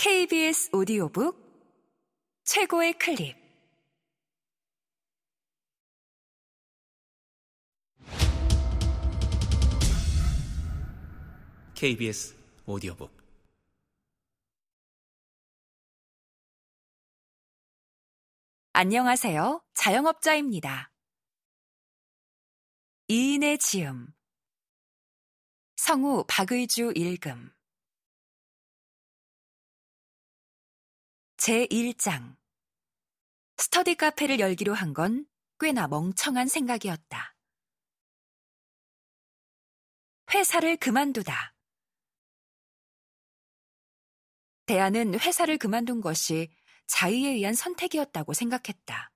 KBS 오디오북 최고의 클립 KBS 오디오북 안녕하세요. 자영업자입니다. 이인의 지음 성우 박의주 읽음 제1장 스터디 카페를 열기로 한 건 꽤나 멍청한 생각이었다. 회사를 그만두다. 대안은 회사를 그만둔 것이 자의에 의한 선택이었다고 생각했다.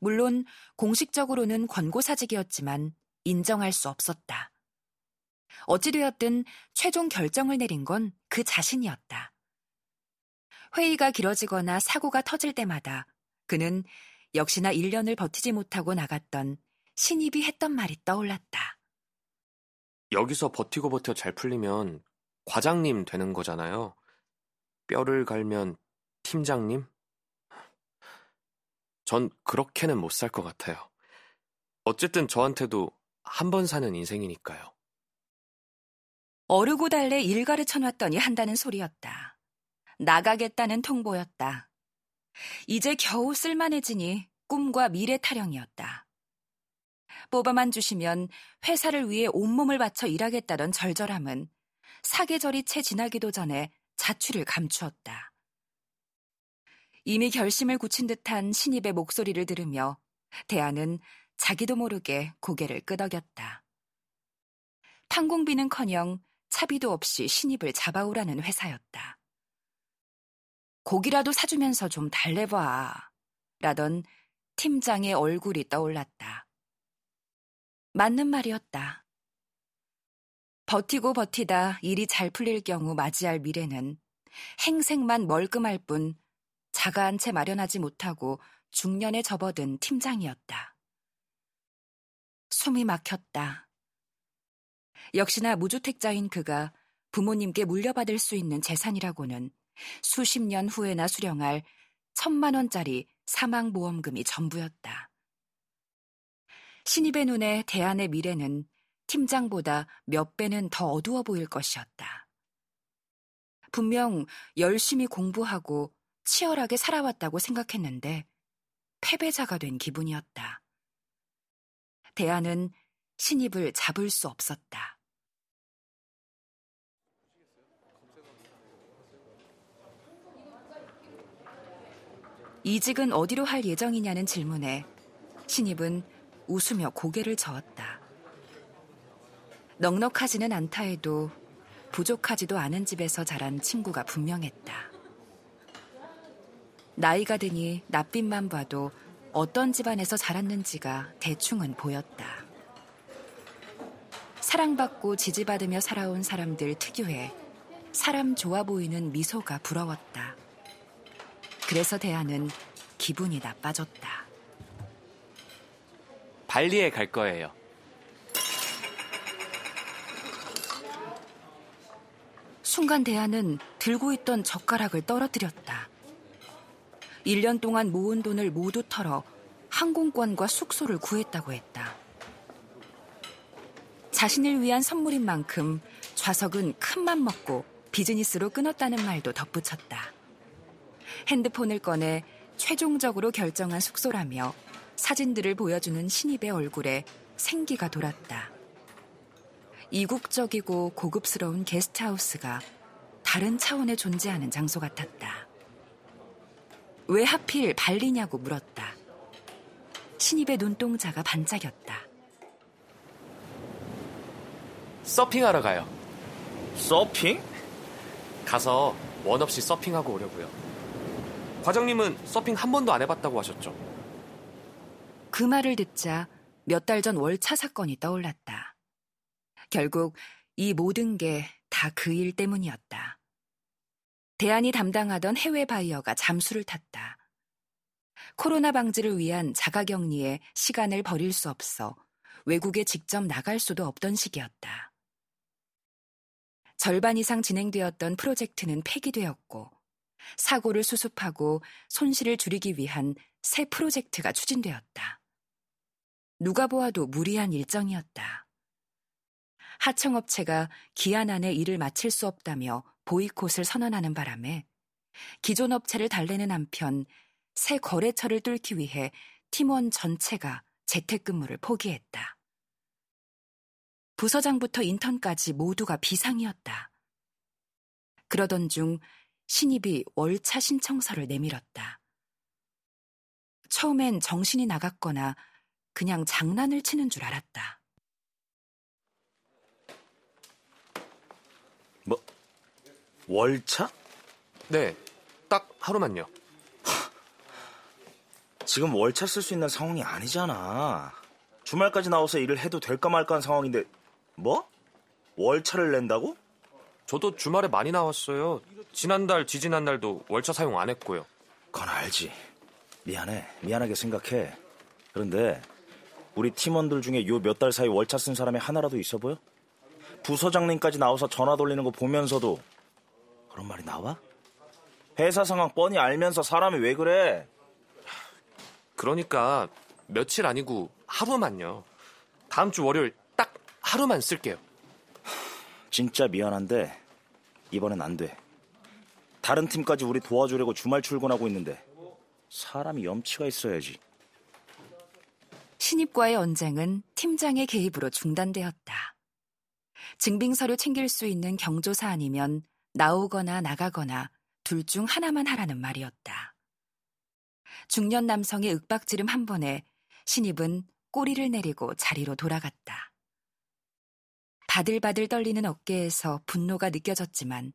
물론 공식적으로는 권고사직이었지만 인정할 수 없었다. 어찌되었든 최종 결정을 내린 건 그 자신이었다. 회의가 길어지거나 사고가 터질 때마다 그는 역시나 1년을 버티지 못하고 나갔던 신입이 했던 말이 떠올랐다. 여기서 버티고 버텨 잘 풀리면 과장님 되는 거잖아요. 뼈를 갈면 팀장님? 전 그렇게는 못 살 것 같아요. 어쨌든 저한테도 한 번 사는 인생이니까요. 어르고 달래 일 가르쳐 놨더니 한다는 소리였다. 나가겠다는 통보였다. 이제 겨우 쓸만해지니 꿈과 미래 타령이었다. 뽑아만 주시면 회사를 위해 온몸을 바쳐 일하겠다던 절절함은 사계절이 채 지나기도 전에 자취를 감추었다. 이미 결심을 굳힌 듯한 신입의 목소리를 들으며 대안은 자기도 모르게 고개를 끄덕였다. 판공비는커녕 차비도 없이 신입을 잡아오라는 회사였다. 고기라도 사주면서 좀 달래봐. 라던 팀장의 얼굴이 떠올랐다. 맞는 말이었다. 버티고 버티다 일이 잘 풀릴 경우 맞이할 미래는 행색만 멀끔할 뿐 자가한 채 마련하지 못하고 중년에 접어든 팀장이었다. 숨이 막혔다. 역시나 무주택자인 그가 부모님께 물려받을 수 있는 재산이라고는 수십 년 후에나 수령할 천만 원짜리 사망보험금이 전부였다. 신입의 눈에 대안의 미래는 팀장보다 몇 배는 더 어두워 보일 것이었다. 분명 열심히 공부하고 치열하게 살아왔다고 생각했는데 패배자가 된 기분이었다. 대안은 신입을 잡을 수 없었다. 이직은 어디로 할 예정이냐는 질문에 신입은 웃으며 고개를 저었다. 넉넉하지는 않다 해도 부족하지도 않은 집에서 자란 친구가 분명했다. 나이가 드니 낯빛만 봐도 어떤 집안에서 자랐는지가 대충은 보였다. 사랑받고 지지받으며 살아온 사람들 특유의 사람 좋아 보이는 미소가 부러웠다. 그래서 대안은 기분이 나빠졌다. 발리에 갈 거예요. 순간 대안은 들고 있던 젓가락을 떨어뜨렸다. 1년 동안 모은 돈을 모두 털어 항공권과 숙소를 구했다고 했다. 자신을 위한 선물인 만큼 좌석은 큰맘 먹고 비즈니스로 끊었다는 말도 덧붙였다. 핸드폰을 꺼내 최종적으로 결정한 숙소라며 사진들을 보여주는 신입의 얼굴에 생기가 돌았다. 이국적이고 고급스러운 게스트하우스가 다른 차원에 존재하는 장소 같았다. 왜 하필 발리냐고 물었다. 신입의 눈동자가 반짝였다. 서핑하러 가요. 서핑? 가서 원 없이 서핑하고 오려고요. 과장님은 서핑 한 번도 안 해봤다고 하셨죠? 그 말을 듣자 몇 달 전 월차 사건이 떠올랐다. 결국 이 모든 게 다 그 일 때문이었다. 대안이 담당하던 해외 바이어가 잠수를 탔다. 코로나 방지를 위한 자가 격리에 시간을 버릴 수 없어 외국에 직접 나갈 수도 없던 시기였다. 절반 이상 진행되었던 프로젝트는 폐기되었고 사고를 수습하고 손실을 줄이기 위한 새 프로젝트가 추진되었다. 누가 보아도 무리한 일정이었다. 하청업체가 기한 안에 일을 마칠 수 없다며 보이콧을 선언하는 바람에 기존 업체를 달래는 한편 새 거래처를 뚫기 위해 팀원 전체가 재택근무를 포기했다. 부서장부터 인턴까지 모두가 비상이었다. 그러던 중 신입이 월차 신청서를 내밀었다. 처음엔 정신이 나갔거나 그냥 장난을 치는 줄 알았다. 뭐, 월차? 네, 딱 하루만요. 지금 월차 쓸 수 있는 상황이 아니잖아. 주말까지 나와서 일을 해도 될까 말까 한 상황인데, 뭐? 월차를 낸다고? 저도 주말에 많이 나왔어요. 지난달, 지지난달도 월차 사용 안 했고요. 그건 알지. 미안해. 미안하게 생각해. 그런데 우리 팀원들 중에 요 몇 달 사이 월차 쓴 사람이 하나라도 있어 보여? 부서장님까지 나와서 전화 돌리는 거 보면서도 그런 말이 나와? 회사 상황 뻔히 알면서 사람이 왜 그래? 그러니까 며칠 아니고 하루만요. 다음 주 월요일 딱 하루만 쓸게요. 진짜 미안한데 이번엔 안 돼. 다른 팀까지 우리 도와주려고 주말 출근하고 있는데 사람이 염치가 있어야지. 신입과의 언쟁은 팀장의 개입으로 중단되었다. 증빙서류 챙길 수 있는 경조사 아니면 나오거나 나가거나 둘 중 하나만 하라는 말이었다. 중년 남성의 윽박지름 한 번에 신입은 꼬리를 내리고 자리로 돌아갔다. 바들바들 떨리는 어깨에서 분노가 느껴졌지만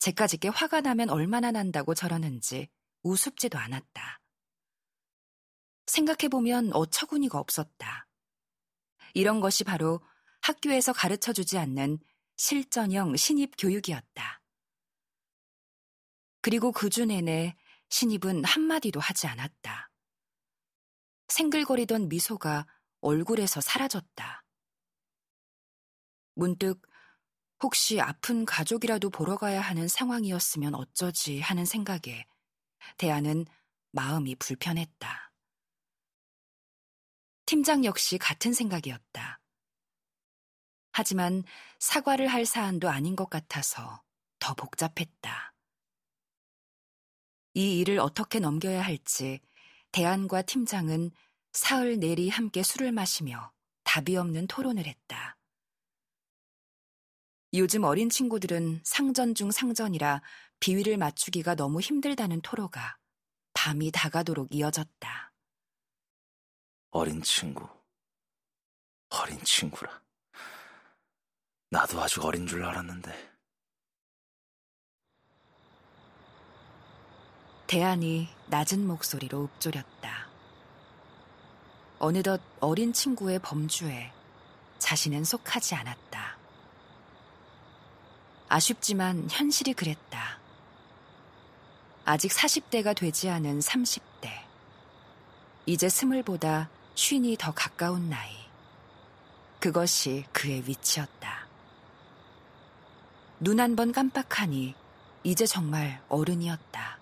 제까짓게 화가 나면 얼마나 난다고 저러는지 우습지도 않았다. 생각해보면 어처구니가 없었다. 이런 것이 바로 학교에서 가르쳐 주지 않는 실전형 신입 교육이었다. 그리고 그 주 내내 신입은 한마디도 하지 않았다. 생글거리던 미소가 얼굴에서 사라졌다. 문득 혹시 아픈 가족이라도 보러 가야 하는 상황이었으면 어쩌지 하는 생각에 대안은 마음이 불편했다. 팀장 역시 같은 생각이었다. 하지만 사과를 할 사안도 아닌 것 같아서 더 복잡했다. 이 일을 어떻게 넘겨야 할지 대안과 팀장은 사흘 내리 함께 술을 마시며 답이 없는 토론을 했다. 요즘 어린 친구들은 상전 중 상전이라 비위를 맞추기가 너무 힘들다는 토로가 밤이 다가도록 이어졌다. 어린 친구. 어린 친구라. 나도 아직 어린 줄 알았는데. 대안이 낮은 목소리로 읊조렸다. 어느덧 어린 친구의 범주에 자신은 속하지 않았다. 아쉽지만 현실이 그랬다. 아직 40대가 되지 않은 30대. 이제 스물보다 쉰이 더 가까운 나이. 그것이 그의 위치였다. 눈 한 번 깜빡하니 이제 정말 어른이었다.